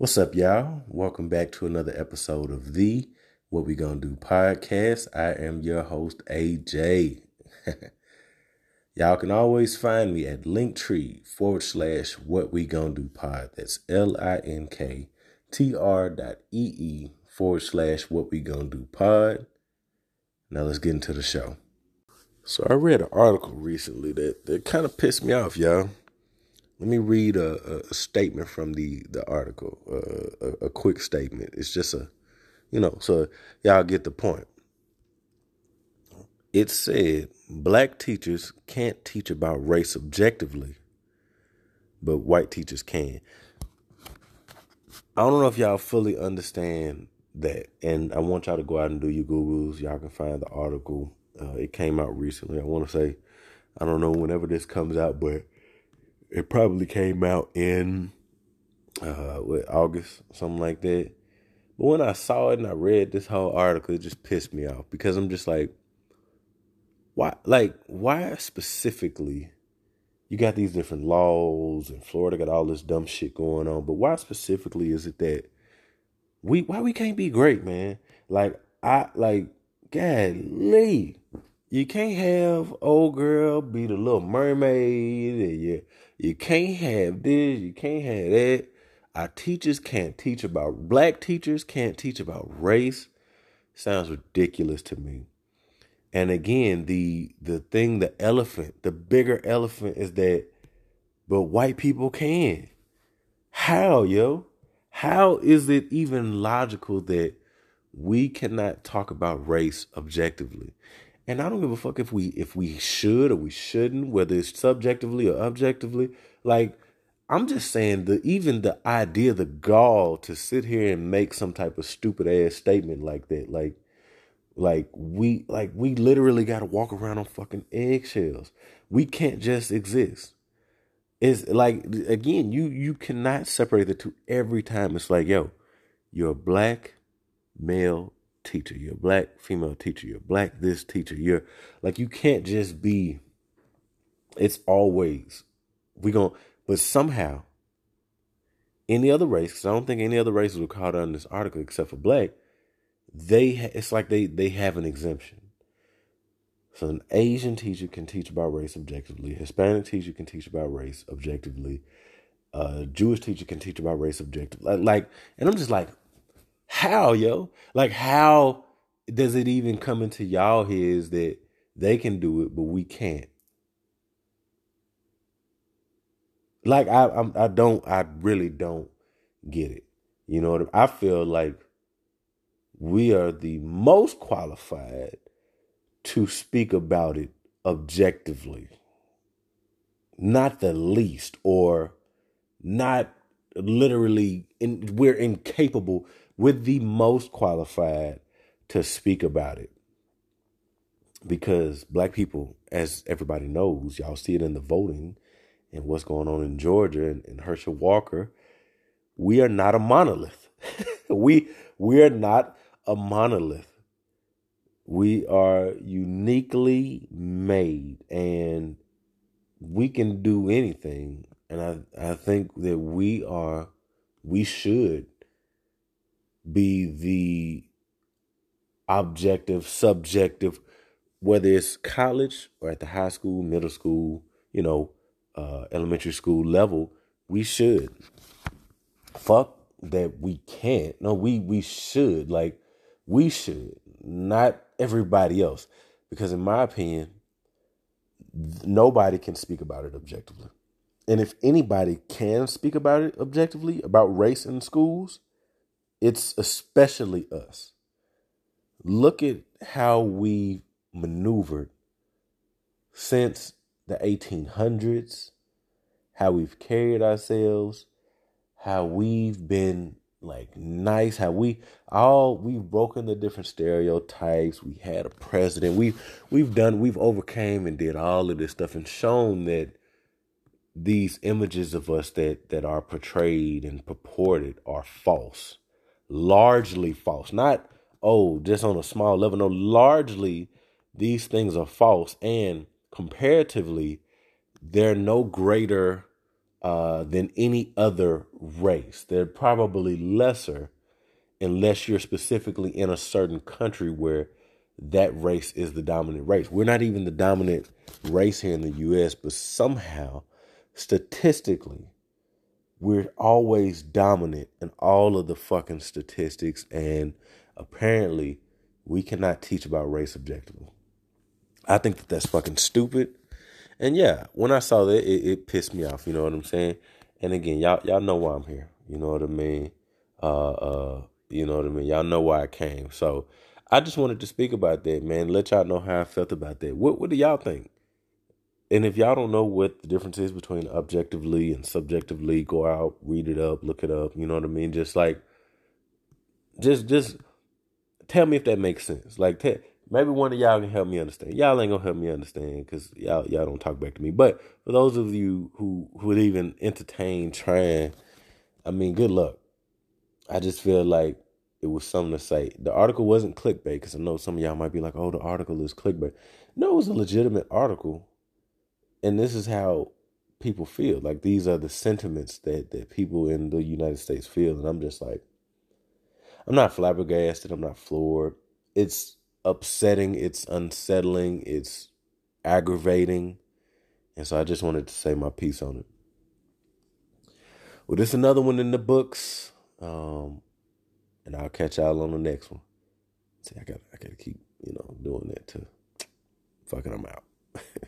What's up, y'all? Welcome back to another episode of the What We Gone Do podcast. I am your host, AJ. y'all can always find me at linktree forward slash What We Gone Do pod. That's L I N K T R dot E E forward slash What We Gone Do pod. Now let's get into the show. So I read an article recently that, that kind of pissed me off, y'all. Let me read a, a statement from the the article. Uh, a, a quick statement. It's just a, you know, so y'all get the point. It said black teachers can't teach about race objectively, but white teachers can. I don't know if y'all fully understand that, and I want y'all to go out and do your googles. Y'all can find the article. Uh, it came out recently. I want to say, I don't know whenever this comes out, but it probably came out in uh what August, something like that. But when I saw it and I read this whole article, it just pissed me off because I'm just like, why like why specifically you got these different laws and Florida got all this dumb shit going on, but why specifically is it that we why we can't be great, man? Like I like golly. You can't have old girl be the little mermaid and you you can't have this, you can't have that. Our teachers can't teach about black teachers can't teach about race. Sounds ridiculous to me. And again, the the thing, the elephant, the bigger elephant is that but white people can. How, yo? How is it even logical that we cannot talk about race objectively? And I don't give a fuck if we if we should or we shouldn't, whether it's subjectively or objectively. Like I'm just saying the even the idea, the gall to sit here and make some type of stupid ass statement like that, like like we like we literally gotta walk around on fucking eggshells. We can't just exist. It's like again, you you cannot separate the two every time. It's like, yo, you're black male teacher, you're a black female teacher, you're black this teacher, you're like you can't just be it's always we gonna, but somehow any other race, because I don't think any other races were caught on this article except for black, they it's like they they have an exemption. So an Asian teacher can teach about race objectively, Hispanic teacher can teach about race objectively, a Jewish teacher can teach about race objectively. Like, like and I'm just like, how, yo? Like, how does it even come into y'all heads that they can do it, but we can't? Like, I, I'm, I don't, I really don't get it. You know I, mean? I feel like we are the most qualified to speak about it objectively, not the least, or not literally. In, we're incapable with the most qualified to speak about it. Because black people, as everybody knows, y'all see it in the voting and what's going on in Georgia and, and Herschel Walker, we are not a monolith. we we are not a monolith. We are uniquely made and we can do anything. And I, I think that we are we should be the objective, subjective, whether it's college or at the high school, middle school, you know, uh, elementary school level, we should. Fuck that we can't. No, we we should. Like we should, not everybody else, because in my opinion, nobody can speak about it objectively. And if anybody can speak about it objectively about race in schools, it's especially us. Look at how we maneuvered since the 1800s, how we've carried ourselves, how we've been like nice, how we all we've broken the different stereotypes. We had a president. We've we've done we've overcame and did all of this stuff and shown that these images of us that that are portrayed and purported are false largely false. Not, oh, just on a small level. No, largely these things are false. And comparatively, they're no greater uh, than any other race. They're probably lesser unless you're specifically in a certain country where that race is the dominant race. We're not even the dominant race here in the US, but somehow, statistically, we're always dominant in all of the fucking statistics. And apparently, we cannot teach about race objectively. I think that that's fucking stupid. And yeah, when I saw that, it, it pissed me off. You know what I'm saying? And again, y'all y'all know why I'm here. You know what I mean? Uh, uh, you know what I mean? Y'all know why I came. So I just wanted to speak about that, man. Let y'all know how I felt about that. What what do y'all think? And if y'all don't know what the difference is between objectively and subjectively, go out, read it up, look it up. You know what I mean? Just like, just just tell me if that makes sense. Like, te- maybe one of y'all can help me understand. Y'all ain't gonna help me understand because y'all y'all don't talk back to me. But for those of you who who would even entertain trying, I mean, good luck. I just feel like it was something to say. The article wasn't clickbait because I know some of y'all might be like, "Oh, the article is clickbait." No, it was a legitimate article, and this is how people feel. Like these are the sentiments that that people in the United States feel, and I'm just like, I'm not flabbergasted. I'm not floored. It's upsetting. It's unsettling. It's aggravating, and so I just wanted to say my piece on it. Well, this another one in the books. Um, and I'll catch y'all on the next one. See, I got I gotta keep, you know, doing that to fucking them out.